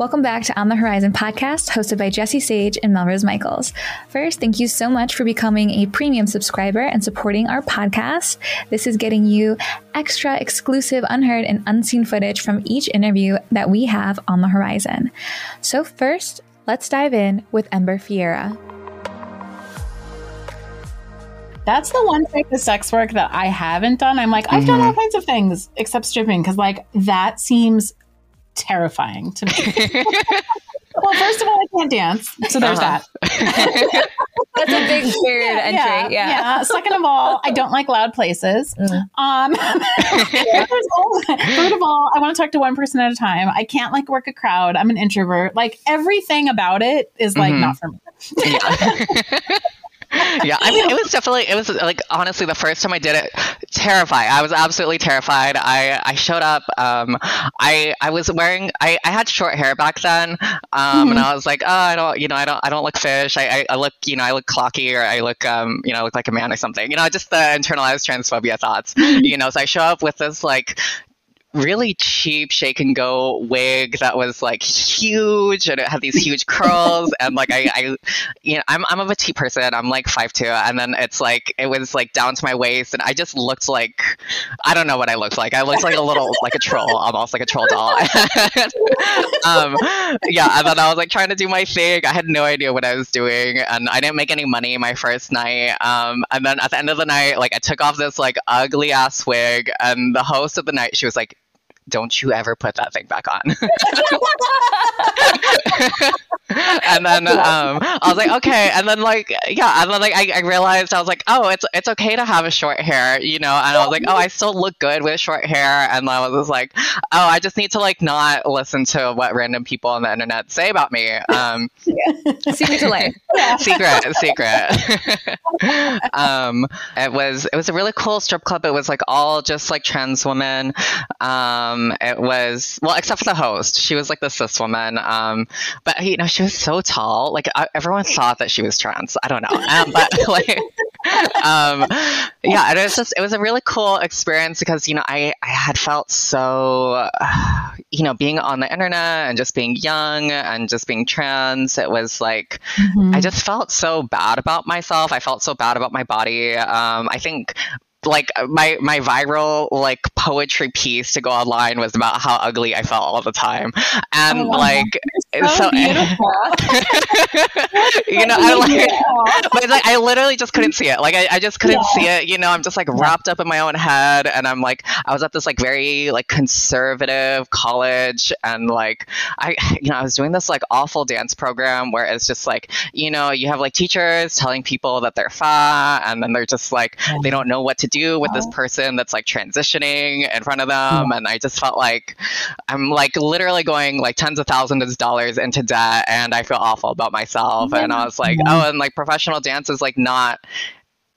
Welcome back to On the Whorizon podcast, hosted by Jessie Sage and Melrose Michaels. First, thank you so much for becoming a premium subscriber and supporting our podcast. This is getting you extra exclusive, unheard, and unseen footage from each interview that we have on the horizon. So, first, let's dive in with Ember Fiera. That's the one type of sex work that I haven't done. I'm like, I've mm-hmm. done all kinds of things except stripping because, like, that seems terrifying to me. well, first of all, I can't dance, so there's uh-huh. that. That's a big barrier yeah, entry. Yeah, yeah, yeah, Second of all, I don't like loud places. Mm. Um, third of all, I want to talk to one person at a time. I can't like work a crowd. I'm an introvert. Like everything about it is like mm-hmm. not for me. Yeah I mean, it was definitely, it was like, honestly, the first time I did it, terrified. I was absolutely terrified. I, I showed up, um, I, I was wearing, I, I had short hair back then, um, mm-hmm. and I was like, oh, I don't, you know, I don't, I don't look fish. I, I, I look, you know, I look clocky or I look, um, you know, I look like a man or something, you know, just the internalized transphobia thoughts, mm-hmm. you know, so I show up with this like really cheap shake and go wig that was like huge and it had these huge curls and like I, I you know I'm, I'm a petite person. I'm like five two and then it's like it was like down to my waist and I just looked like I don't know what I looked like. I looked like a little like a troll almost like a troll doll. Um, yeah and then I was like trying to do my thing. I had no idea what I was doing and I didn't make any money my first night. Um, and then at the end of the night like I took off this like ugly ass wig and the host of the night she was like don't you ever put that thing back on. and then um, I was like, okay. And then like, yeah. And then like, I, I, realized I was like, oh, it's it's okay to have a short hair, you know. And I was like, oh, I still look good with short hair. And I was like, oh, I just need to like not listen to what random people on the internet say about me. Um, secret to life. secret, secret. um, it was it was a really cool strip club. It was like all just like trans women. Um, it was well, except for the host. She was like the cis woman. Um, but you know, she was so tall. Like I, everyone thought that she was trans. I don't know, um, but like, um, yeah, it was just it was a really cool experience because you know I I had felt so, you know, being on the internet and just being young and just being trans. It was like mm-hmm. I just felt so bad about myself. I felt so bad about my body. Um, I think like uh, my my viral like poetry piece to go online was about how ugly I felt all the time, and oh, like so, so you know I like but like I literally just couldn't see it. Like I, I just couldn't yeah. see it you know I'm just like wrapped up in my own head and I'm like I was at this like very like conservative college and like I you know I was doing this like awful dance program where it's just like you know you have like teachers telling people that they're fat and then they're just like they don't know what to do with this oh. person that's like transitioning in front of them. And I just felt like I'm like literally going like tens of thousands of dollars into debt and I feel awful about myself. And I was like, mm-hmm. oh, and like professional dance is like not.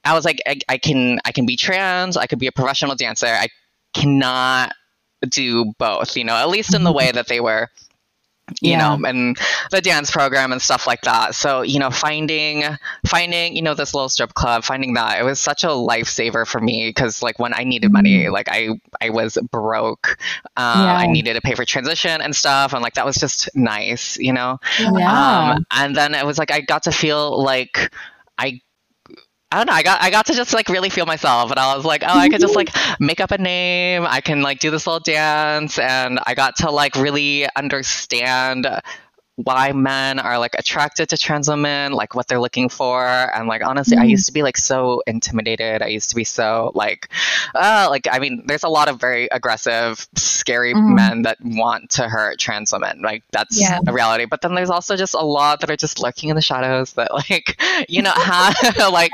I was like, I, I can I can be trans. I could be a professional dancer. I cannot do both. You know, at least in the mm-hmm. way that they were you yeah. know and the dance program and stuff like that so you know finding finding you know this little strip club finding that it was such a lifesaver for me because like when i needed money mm-hmm. like i i was broke um, yeah. i needed to pay for transition and stuff and like that was just nice you know yeah. um, and then it was like i got to feel like i I don't know. I got I got to just like really feel myself, and I was like, oh, I could just like make up a name. I can like do this little dance, and I got to like really understand why men are like attracted to trans women, like what they're looking for. And like honestly, mm-hmm. I used to be like so intimidated. I used to be so like uh like I mean, there's a lot of very aggressive, scary mm-hmm. men that want to hurt trans women. Like that's yeah. a reality. But then there's also just a lot that are just lurking in the shadows that like you know how like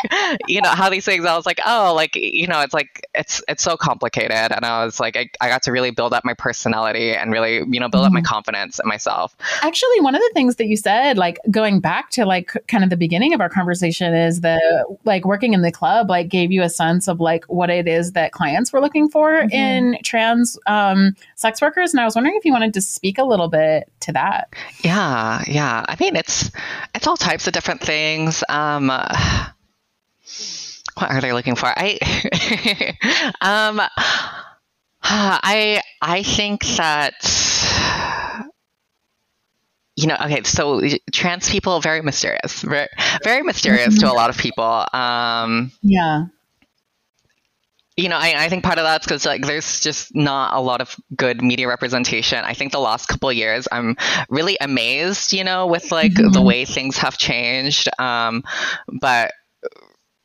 you know how these things I was like, oh like you know, it's like it's it's so complicated and I was like I, I got to really build up my personality and really, you know, build mm-hmm. up my mm-hmm. confidence in myself. Actually one of the things that you said, like going back to like kind of the beginning of our conversation, is that like working in the club like gave you a sense of like what it is that clients were looking for mm-hmm. in trans um, sex workers. And I was wondering if you wanted to speak a little bit to that. Yeah, yeah. I mean, it's it's all types of different things. Um, what are they looking for? I um, I I think that you know, okay, so trans people very mysterious, very, very mysterious to a lot of people. Um, yeah. You know, I, I think part of that's because like there's just not a lot of good media representation. I think the last couple years, I'm really amazed, you know, with like mm-hmm. the way things have changed. Um, but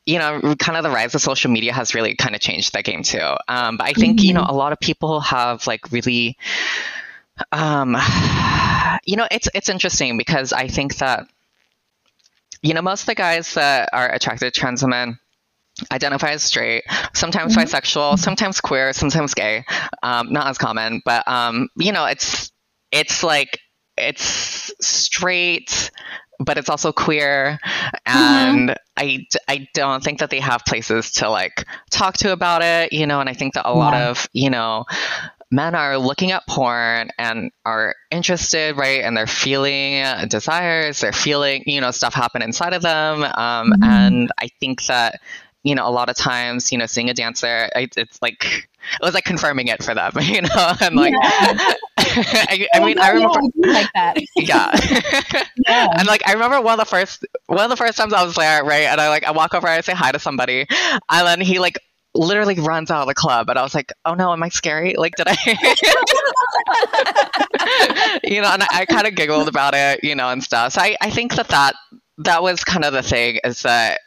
you know, kind of the rise of social media has really kind of changed that game too. Um, but I think mm-hmm. you know mm-hmm. a lot of people have like really um, you know, it's it's interesting because I think that you know most of the guys that are attracted to trans women identify as straight, sometimes mm-hmm. bisexual, sometimes queer, sometimes gay. Um, not as common, but um, you know, it's it's like it's straight, but it's also queer, and mm-hmm. I I don't think that they have places to like talk to about it, you know. And I think that a yeah. lot of you know men are looking at porn and are interested, right? And they're feeling desires, they're feeling, you know, stuff happen inside of them. Um, mm-hmm. And I think that, you know, a lot of times, you know, seeing a dancer, it's like, it was like confirming it for them, you know, and like, yeah. I, I, mean, I remember yeah, like that. yeah. yeah. And like, I remember one of the first, one of the first times I was there, right? And I like, I walk over, I say hi to somebody, and then he like literally runs out of the club and i was like oh no am i scary like did i you know and i, I kind of giggled about it you know and stuff so I, I think that that that was kind of the thing is that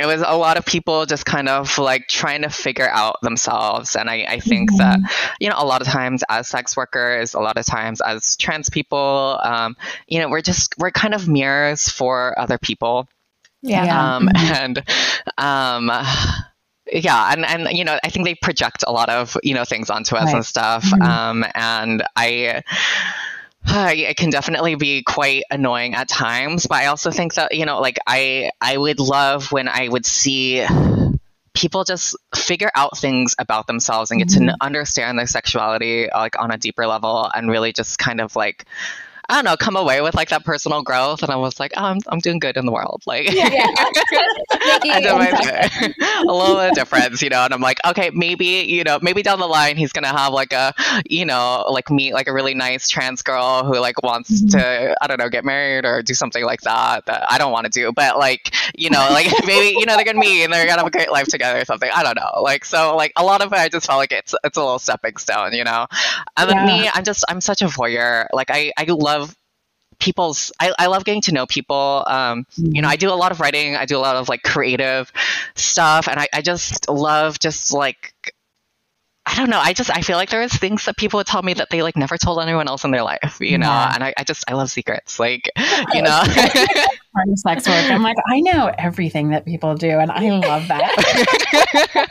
it was a lot of people just kind of like trying to figure out themselves and i, I think mm-hmm. that you know a lot of times as sex workers a lot of times as trans people um, you know we're just we're kind of mirrors for other people yeah um, mm-hmm. and um yeah and and you know i think they project a lot of you know things onto us right. and stuff mm-hmm. um and i it can definitely be quite annoying at times but i also think that you know like i i would love when i would see people just figure out things about themselves and get mm-hmm. to understand their sexuality like on a deeper level and really just kind of like I don't know, come away with like that personal growth. And I was like, oh, I'm, I'm doing good in the world. Like, yeah, yeah. I did my, a little bit of difference, you know. And I'm like, okay, maybe, you know, maybe down the line he's going to have like a, you know, like meet like a really nice trans girl who like wants mm-hmm. to, I don't know, get married or do something like that that I don't want to do. But like, you know, like maybe, you know, they're going to meet and they're going to have a great life together or something. I don't know. Like, so like a lot of it, I just felt like it's, it's a little stepping stone, you know. And then me, I'm just, I'm such a voyeur. Like, I, I love people's I, I love getting to know people um, you know i do a lot of writing i do a lot of like creative stuff and I, I just love just like I don't know. I just I feel like there's things that people would tell me that they like never told anyone else in their life, you know. Yeah. And I, I just I love secrets, like you know. sex work. I'm like I know everything that people do, and I love that.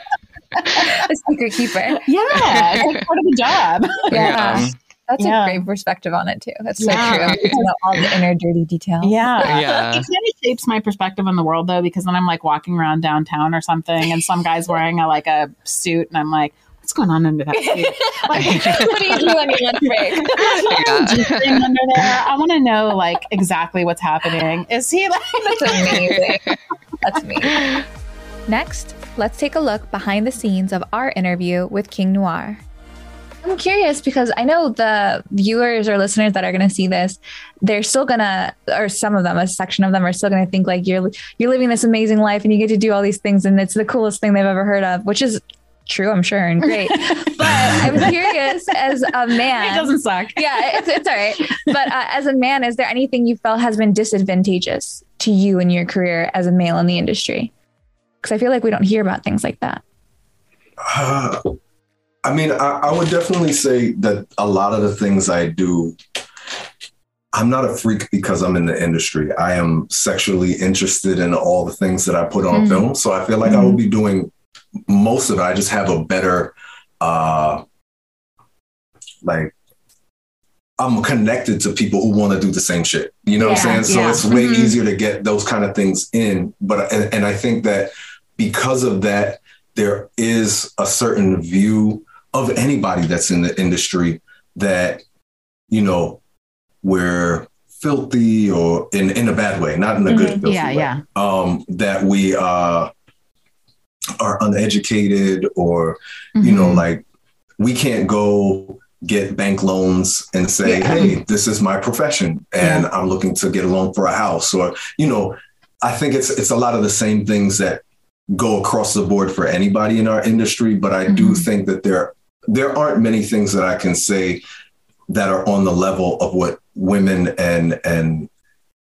a secret keeper. Yeah, it's like part of the job. Yeah. yeah. That's yeah. a great perspective on it too. That's yeah. so true. all the inner dirty details. Yeah. yeah. It kind of shapes my perspective on the world though, because then I'm like walking around downtown or something and some guy's wearing a like a suit and I'm like, what's going on under that suit? Like, what do you do on your lunch break? Yeah. under there. I want to know like exactly what's happening. Is he like That's amazing. That's me. Next, let's take a look behind the scenes of our interview with King Noire. I'm curious because I know the viewers or listeners that are going to see this, they're still gonna, or some of them, a section of them are still going to think like you're you're living this amazing life and you get to do all these things and it's the coolest thing they've ever heard of, which is true, I'm sure, and great. but I'm curious, as a man, it doesn't suck. Yeah, it's, it's all right. But uh, as a man, is there anything you felt has been disadvantageous to you in your career as a male in the industry? Because I feel like we don't hear about things like that. Uh, I mean, I, I, would definitely say that a lot of the things I do, I'm not a freak because I'm in the industry. I am sexually interested in all the things that I put on mm. film. So I feel like mm. I will be doing most of it. I just have a better, uh, like, I'm connected to people who want to do the same shit. You know yeah, what I'm saying? So yeah. it's way mm-hmm. easier to get those kind of things in. But and, and I think that because of that, there is a certain view of anybody that's in the industry that, you know, we're filthy or in, in a bad way, not in a mm-hmm. good filthy yeah, way. Yeah. Um, that we uh, are uneducated or, mm-hmm. you know, mm-hmm. like we can't go get bank loans and say, Yeah. "Hey, this is my profession, and I'm looking to get a loan for a house," or you know, I think it's it's a lot of the same things that go across the board for anybody in our industry. But I do Mhm. think that there there aren't many things that I can say that are on the level of what women and and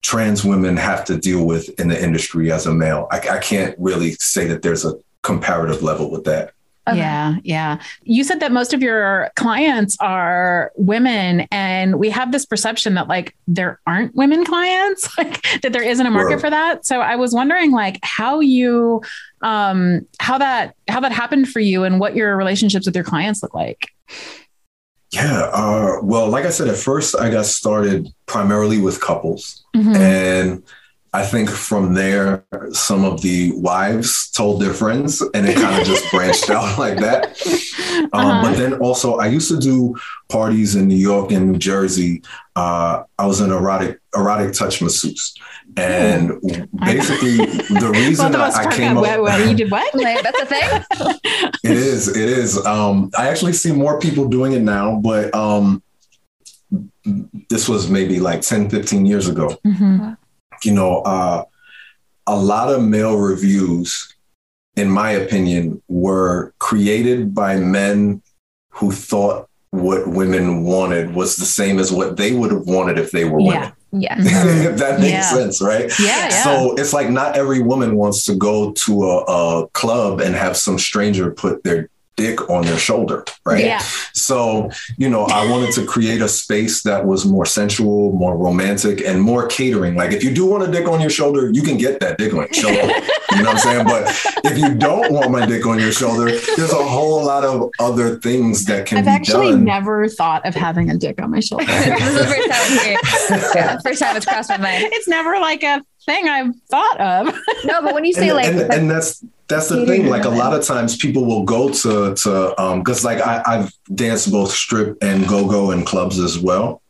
trans women have to deal with in the industry as a male. I, I can't really say that there's a comparative level with that. Okay. Yeah, yeah. You said that most of your clients are women, and we have this perception that like there aren't women clients, like that there isn't a market Right. for that. So I was wondering like how you um how that how that happened for you and what your relationships with your clients look like. Yeah. Uh, well, like I said, at first I got started primarily with couples. Mhm. And I think from there, some of the wives told their friends, and it kind of just branched out like that. Um, Uh-huh. But then also, I used to do parties in New York and New Jersey. Uh, I was an erotic erotic touch masseuse, and basically the reason Both of us I, I came up. up, What- what- you did what? Like, that's a thing. it is it is. Um, I actually see more people doing it now, but um, this was maybe like 10, 15 years ago. Mhm. You know, uh, a lot of male revues, in my opinion, were created by men who thought what women wanted was the same as what they would have wanted if they were Yeah. women. Yeah. if that makes Yeah. sense, right? Yeah, yeah. So it's like not every woman wants to go to a, a club and have some stranger put their dick on their shoulder, right? yeah. So, you know, I wanted to create a space that was more sensual, more romantic, and more catering. Like, if you do want a dick on your shoulder, you can get that dick on your shoulder. you know what I'm saying? But if you don't want my dick on your shoulder, there's a whole lot of other things that can I've be actually done. never thought of having a dick on my shoulder. this is the first time I'm yeah, first time it's crossed my mind. it's never like a thing I've thought of. No, but when you say and, like, and, and that's that's the thing. Like a lot of times, people will go to to um because like I, I've danced both strip and go go in clubs as well.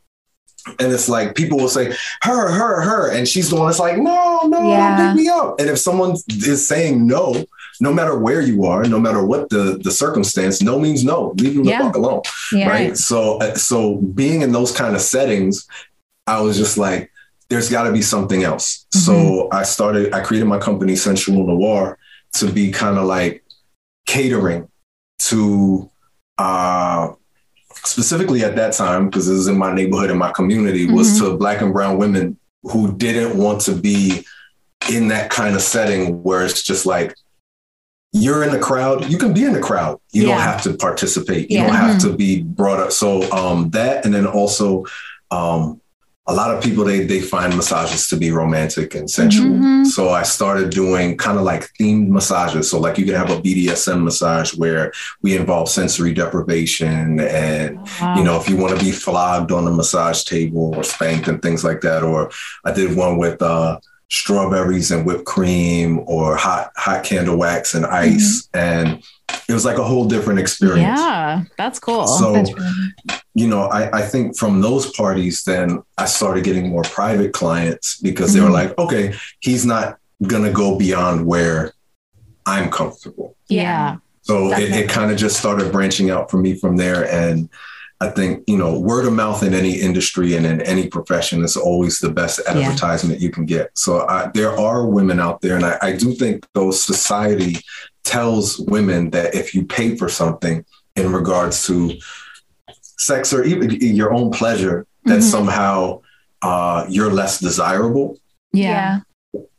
And it's like people will say her, her, her, and she's the one that's like, no, no, Yeah. pick me up. And if someone is saying no, no matter where you are, no matter what the the circumstance, no means no. Leave them Yeah. the fuck alone yeah, right? So, uh, so being in those kind of settings, I was just like, there's got to be something else. So I started, I created my company, Sensual Noir, to be kind of like catering to, uh, specifically at that time, because this is in my neighborhood and my community, was to black and brown women who didn't want to be in that kind of setting where it's just like, you're in the crowd, you can be in the crowd. You don't have to participate. You Yeah. don't have to be brought up. So um, that, and then also um, a lot of people they they find massages to be romantic and sensual. Mhm. So I started doing kind of like themed massages. So like you can have a BDSM massage where we involve sensory deprivation and you know, if you want to be flogged on the massage table or spanked and things like that. Or I did one with uh, strawberries and whipped cream or hot hot candle wax and ice, and it was like a whole different experience. Yeah, that's cool. So That's really you know, I, I think from those parties, then I started getting more private clients because they were Mhm. like, okay, he's not gonna go beyond where I'm comfortable. yeah. So it, Definitely. it kind of just started branching out for me from there. And I think, you know, word of mouth in any industry and in any profession is always the best advertisement you can get. So I, there are women out there. And I, I do think though society tells women that if you pay for something in regards to sex or even your own pleasure, that Mhm. somehow uh, you're less desirable. Yeah.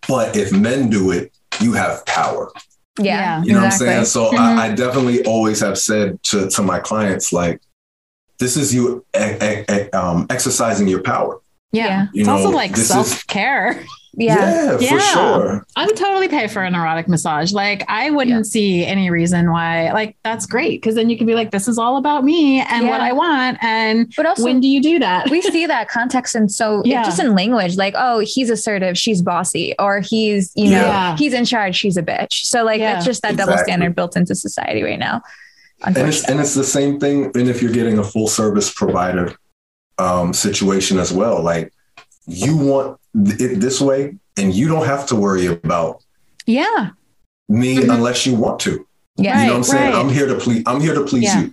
But if men do it, you have power. Yeah. You know exactly. what I'm saying? So Mhm. I, I definitely always have said to, to my clients, like, this is you e- e- e- um, exercising your power. Yeah. Yeah. You It's also know, like this is- self care. Yeah. for Yeah. sure. I would totally pay for an erotic massage. Like, I wouldn't Yeah. see any reason why. Like, that's great because then you can be like, this is all about me and what I want. And But also, when do you do that? we see that context and so Yeah. just in language like oh he's assertive she's bossy or he's you know Yeah. he's in charge she's a bitch so like Yeah. it's just that double standard built into society right now And it's, and it's the same thing. And if you're getting a full service provider um, situation as well, like you want it this way, and you don't have to worry about yeah. me Mhm. unless you want to. yeah you know what I'm saying? right. I'm here to please. I'm here to please Yeah. you.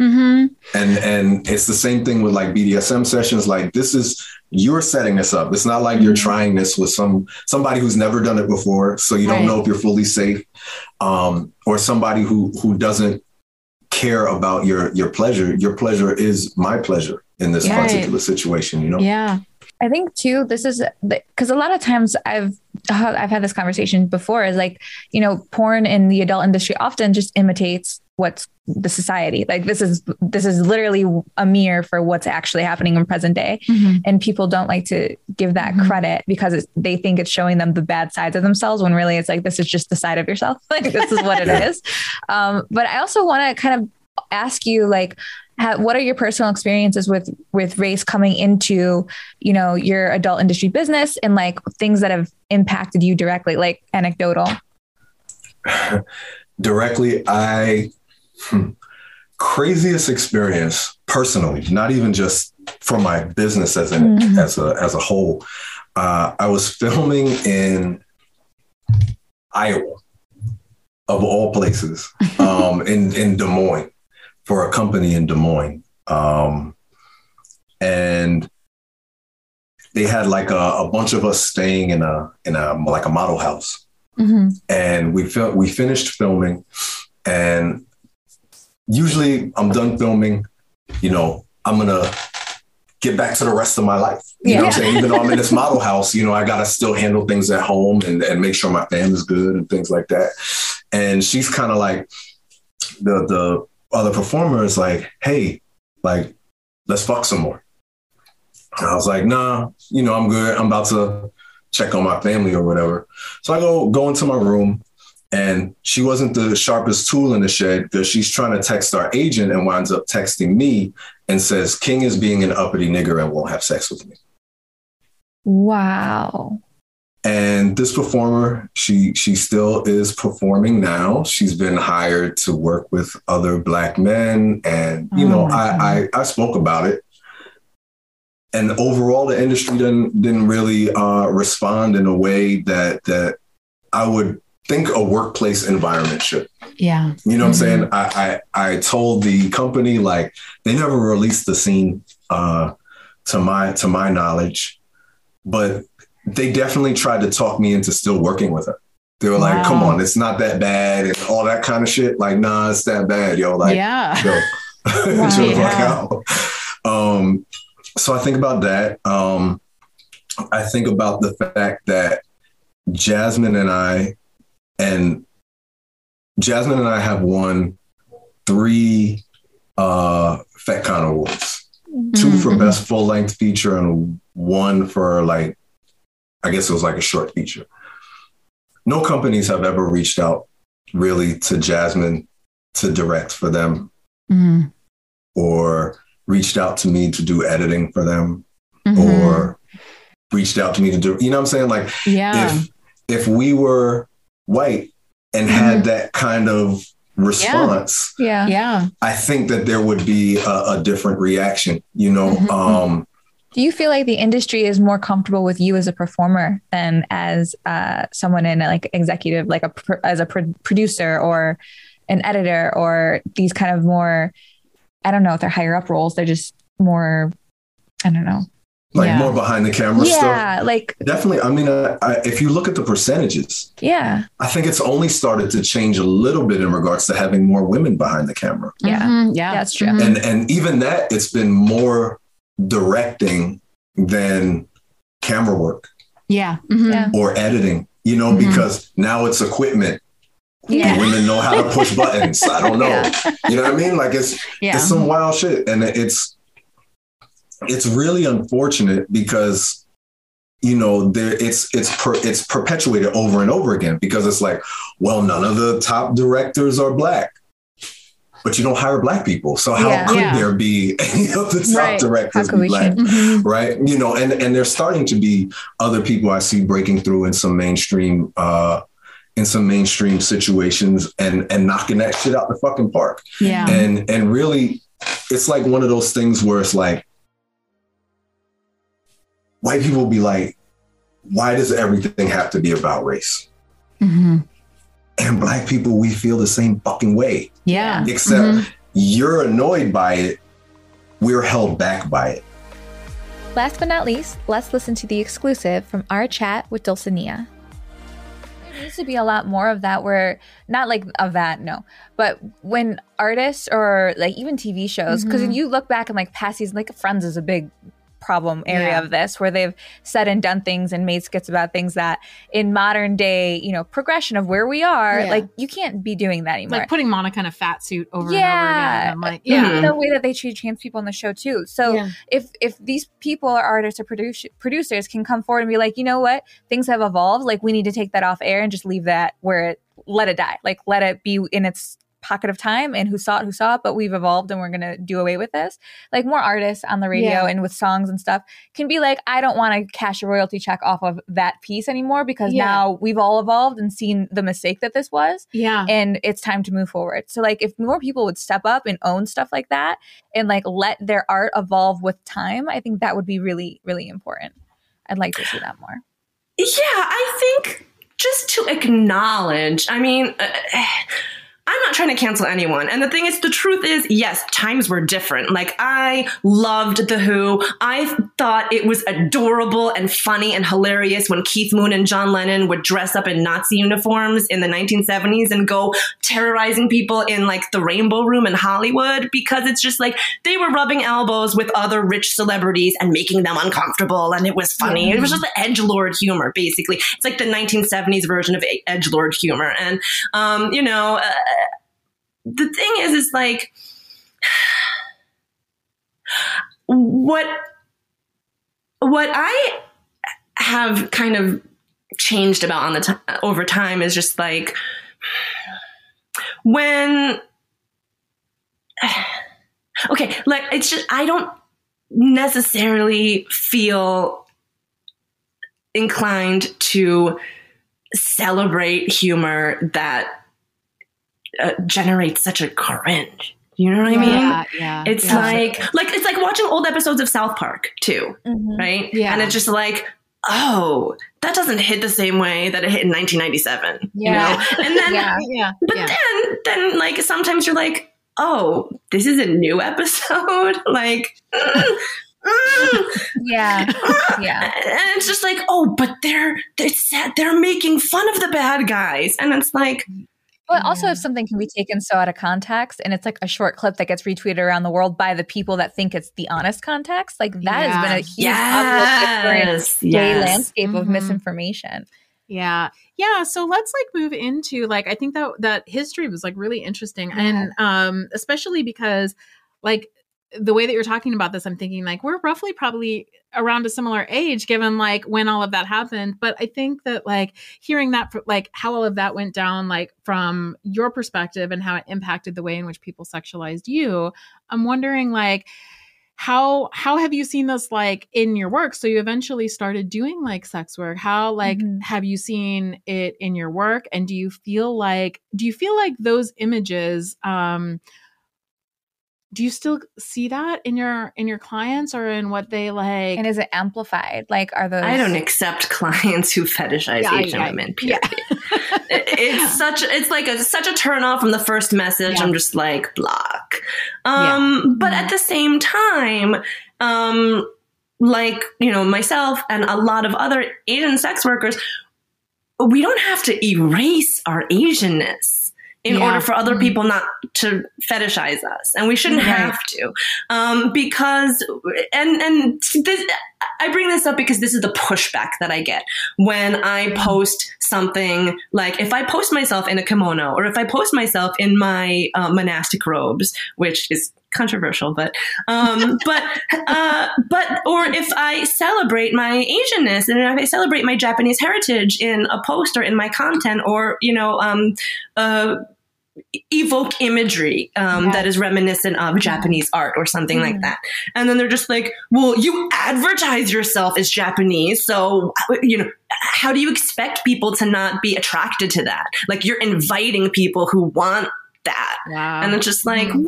Mm-hmm. And and it's the same thing with like BDSM sessions. Like this is you're setting this up. It's not like you're Mhm. trying this with some somebody who's never done it before, so you don't Right. know if you're fully safe, um, or somebody who who doesn't care about your your pleasure. Your pleasure is my pleasure in this Right. particular situation. You know. Yeah. I think too, this is because a lot of times I've uh, I've had this conversation before. Is like you know, porn in the adult industry often just imitates what's the society. Like this is this is literally a mirror for what's actually happening in present day, and people don't like to give that Mhm. credit because it's, they think it's showing them the bad sides of themselves. When really, it's like this is just the side of yourself. Like this is what it is. Um, but I also want to kind of ask you like ha- what are your personal experiences with with race coming into you know your adult industry business and like things that have impacted you directly like anecdotal? Directly i hmm, craziest experience personally not even just for my business as an Mhm. as a as a whole. Uh, i was filming in iowa of all places um, in in des moines for a company in des moines. Um, and they had like a, a bunch of us staying in a in a like a model house. Mm-hmm. and we fil- we finished filming. And usually i'm done filming you know i'm gonna get back to the rest of my life. You know what i'm saying? Even though i'm in this model house you know i gotta still handle things at home and, and make sure my family's good and things like that. And she's kind of like the the other performers like hey like let's fuck some more. And i was like nah you know i'm good. I'm about to check on my family or whatever. So I go go into my room, and she wasn't the sharpest tool in the shed because she's trying to text our agent and winds up texting me and says King is being an uppity nigger and won't have sex with me. wow And this performer, she she still is performing now. She's been hired to work with other black men, and you Oh know, I, I I spoke about it. And overall, the industry didn't didn't really uh, respond in a way that that I would think a workplace environment should. Yeah. You know what Mhm. I'm saying? I, I I told the company like they never released the scene uh, to my to my knowledge, but they definitely tried to talk me into still working with her. They were like, "Come on, it's not that bad," and all that kind of shit. Like, nah, it's that bad, yo. Like, yeah. yo, chill the fuck Yeah. Um, so I think about that. Um, I think about the fact that Jasmine and I, and Jasmine and I have won three uh, FetCon awards. Two for Mhm. best full length feature and one for like, I guess it was like a short feature. No companies have ever reached out really to Jasmine to direct for them Mhm. or reached out to me to do editing for them Mhm. or reached out to me to do you know what i'm saying like yeah. if if we were white and Mm-hmm. had that kind of response yeah yeah. i think that there would be a, a different reaction you know Mhm. um do you feel like the industry is more comfortable with you as a performer than as uh, someone in a, like executive like a pro- as a pro- producer or an editor or these kind of more i don't know if they're higher up roles they're just more i don't know like Yeah. more behind the camera stuff yeah like definitely i mean I, I, if you look at the percentages yeah i think it's only started to change a little bit in regards to having more women behind the camera yeah Mhm. Yeah. That's true. Mhm. and and even that it's been more directing than camera work yeah. Mhm. Yeah. or editing you know Mhm. because now it's equipment yeah women know how to push buttons i don't know Yeah. you know what i mean like it's Yeah. it's some wild shit and it's it's really unfortunate because you know there it's it's per, it's perpetuated over and over again because it's like well none of the top directors are black but you don't hire black people so how Yeah. could Yeah. there be any of the top Right. Directors be black? Mhm. right you know and and there's starting to be other people i see breaking through in some mainstream uh in some mainstream situations and and knocking that shit out the fucking park Yeah. and and really it's like one of those things where it's like white people be like why does everything have to be about race Mhm. And black people we feel the same fucking way Yeah. except Mhm. you're annoyed by it, we're held back by it. Last but not least, let's listen to the exclusive from our chat with Dulcinea. There needs to be a lot more of that where not like of that, no. But when artists or like even TV shows, because Mhm. you look back and like past seasons, like Friends is a big problem area Yeah. of this where they've said and done things and made skits about things that in modern day, you know, progression of where we are, Yeah. like you can't be doing that anymore. like putting Monica in a fat suit over Yeah. and over again. I'm like, yeah, the way that they treat trans people on the show too. So Yeah. if if these people or artists or produce, producers can come forward and be like, you know what, things have evolved. Like we need to take that off air and just leave that where it let it die. Like let it be in its pocket of time and who saw it who saw it but we've evolved and we're going to do away with this like more artists on the radio Yeah. and with songs and stuff can be like i don't want to cash a royalty check off of that piece anymore because Yeah. now we've all evolved and seen the mistake that this was Yeah. and it's time to move forward. So like if more people would step up and own stuff like that and like let their art evolve with time, I think that would be really really important. I'd like to see that more. Yeah, I think just to acknowledge, I mean, uh, I'm not trying to cancel anyone. And the thing is, the truth is, yes, times were different. Like, I loved The Who. I thought it was adorable and funny and hilarious when Keith Moon and John Lennon would dress up in Nazi uniforms in the 1970s and go terrorizing people in like the Rainbow Room in Hollywood because it's just like they were rubbing elbows with other rich celebrities and making them uncomfortable. And it was funny. It was just the edge lord humor, basically. It's like the 1970s version of edge lord humor. And, um, you know, uh, the thing is, is like, what, what I have kind of changed about on the t- over time is just like when okay like it's just i don't necessarily feel inclined to celebrate humor that uh, generates such a cringe you know what i mean yeah, yeah. it's yeah. like like it's like watching old episodes of south park too right Yeah. and it's just like oh that doesn't hit the same way that it hit in 1997 Yeah. you know and then Yeah. yeah, but yeah. then then like sometimes you're like oh this is a new episode like mm, mm, Yeah. Yeah. and it's just like oh but they're they're sad they're making fun of the bad guys and it's like But also, if something can be taken so out of context and it's like a short clip that gets retweeted around the world by the people that think it's the honest context, like that has been a huge yes yes landscape of Mhm. misinformation. Yeah. Yeah. So let's like move into like I think that that history was like really interesting. And um especially because like the way that you're talking about this, I'm thinking like we're roughly probably around a similar age given like when all of that happened. But I think that like hearing that like how all of that went down, like from your perspective and how it impacted the way in which people sexualized you, I'm wondering like how how have you seen this like in your work so you eventually started doing like sex work how like Mhm. have you seen it in your work and do you feel like do you feel like those images um do you still see that in your in your clients or in what they like And is it amplified? Like, are those? I don't accept clients who fetishize Yeah, Asian yeah, women. yeah. It- it's such it's like a such a turn off from the first message. Yeah. I'm just like block. Um, but Mm-hmm. at the same time, um, like you know myself and a lot of other Asian sex workers, we don't have to erase our Asianness in Yeah. order for other Mhm. people not to fetishize us and we shouldn't Right. have to um, because and and this, i bring this up because this is the pushback that i get when i post something like if i post myself in a kimono or if i post myself in my uh, monastic robes which is controversial but um but uh but or if i celebrate my asianness and if i celebrate my japanese heritage in a post or in my content or you know um uh evoke imagery um, Yeah. that is reminiscent of Japanese art or something like Mhm. that. And then they're just like, well, you advertise yourself as Japanese. So, you know, how do you expect people to not be attracted to that? Like, you're inviting people who want that. wow And it's just like, Mhm.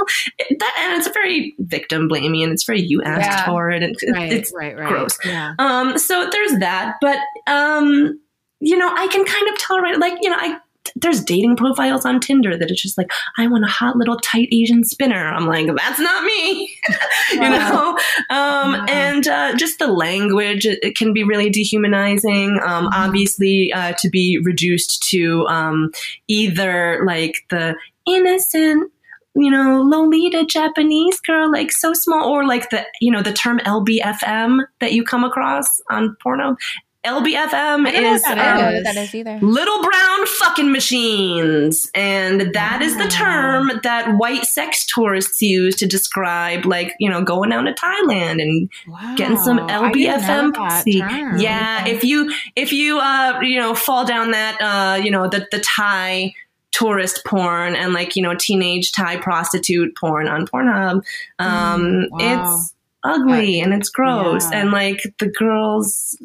Well, that, and it's very victim blaming and it's very you asked Yeah. for it. And right it's right right gross. yeah um, so there's that, but um, you know, I can kind of tolerate. Like, you know, I there's dating profiles on Tinder that it's just like, I want a hot little tight Asian spinner. I'm like, that's not me, you know? Um, And uh, just the language, it, it, can be really dehumanizing. Um, mm-hmm. Obviously, uh, to be reduced to um, either like the innocent you know, Lolita Japanese girl, like so small, or like the, you know, the term LBFM that you come across on porno. LBFM is, that is either. little brown fucking machines. And that is the term that white sex tourists use to describe, like, you know, going down to Thailand and wow. getting some LBFM pussy. Yeah. If you, if you, uh, you know, fall down that, uh, you know, the, the Thai tourist porn and like, you know, teenage Thai prostitute porn on Pornhub, um, mm, wow. it's ugly and it's gross. Yeah. And like the girls,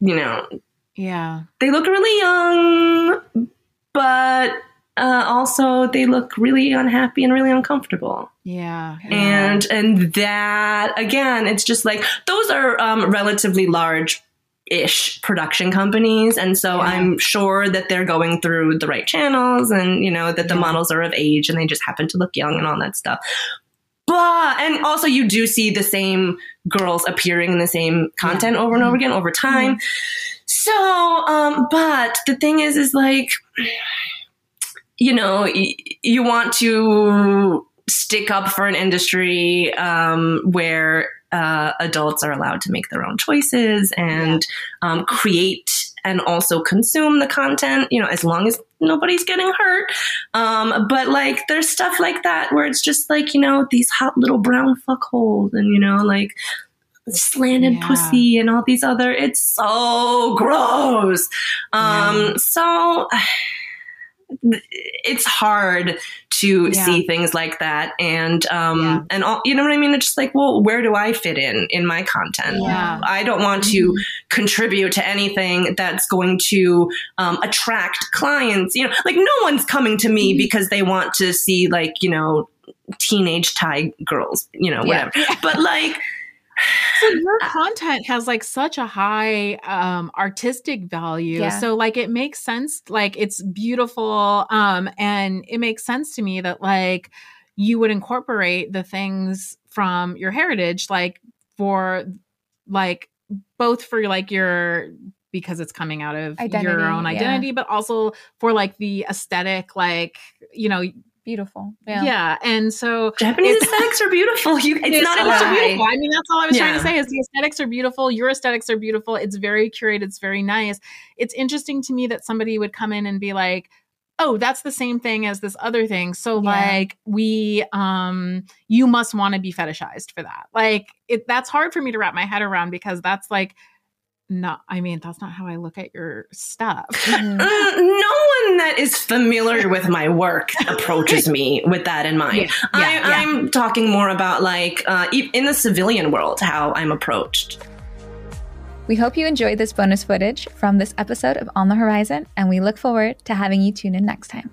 you know, yeah, they look really young, but uh, also they look really unhappy and really uncomfortable. Yeah, yeah. and and that again, it's just like those are um, relatively large ish production companies and so yeah. i'm sure that they're going through the right channels and you know that the yeah. models are of age and they just happen to look young and all that stuff but and also you do see the same girls appearing in the same content yeah. over and over mm-hmm. again over time. Mm-hmm. So, um, but the thing is, is like, you know, y- you want to stick up for an industry um, where uh, adults are allowed to make their own choices and yeah. um, create and also consume the content, you know, as long as nobody's getting hurt. Um, but like, there's stuff like that where it's just like, you know, these hot little brown fuckholes and, you know, like, slanted yeah. pussy and all these other it's so gross um yeah. so it's hard to yeah. see things like that and um yeah. and all you know what i mean it's just like well where do i fit in in my content yeah. i don't want to mm-hmm. contribute to anything that's going to um, attract clients you know like no one's coming to me mm-hmm. because they want to see like you know teenage thai girls you know whatever but like so your content has like such a high um artistic value yeah. so like it makes sense like it's beautiful um and it makes sense to me that like you would incorporate the things from your heritage like for like both for like your because it's coming out of identity, your own identity yeah. but also for like the aesthetic like you know beautiful. Yeah. Yeah. And so Japanese aesthetics are beautiful. You, it's, not a beautiful. I mean, that's all I was yeah. trying to say is the aesthetics are beautiful. Your aesthetics are beautiful. It's very curated. It's very nice. It's interesting to me that somebody would come in and be like, oh that's the same thing as this other thing so yeah. like we um you must want to be fetishized for that like it that's hard for me to wrap my head around because that's like no, I mean, that's not how I look at your stuff. Mm-hmm. Uh, no one that is familiar with my work approaches me with that in mind. Yeah, yeah, I, am talking more about like uh, in the civilian world, how I'm approached. We hope you enjoyed this bonus footage from this episode of On the Whorizon, and we look forward to having you tune in next time.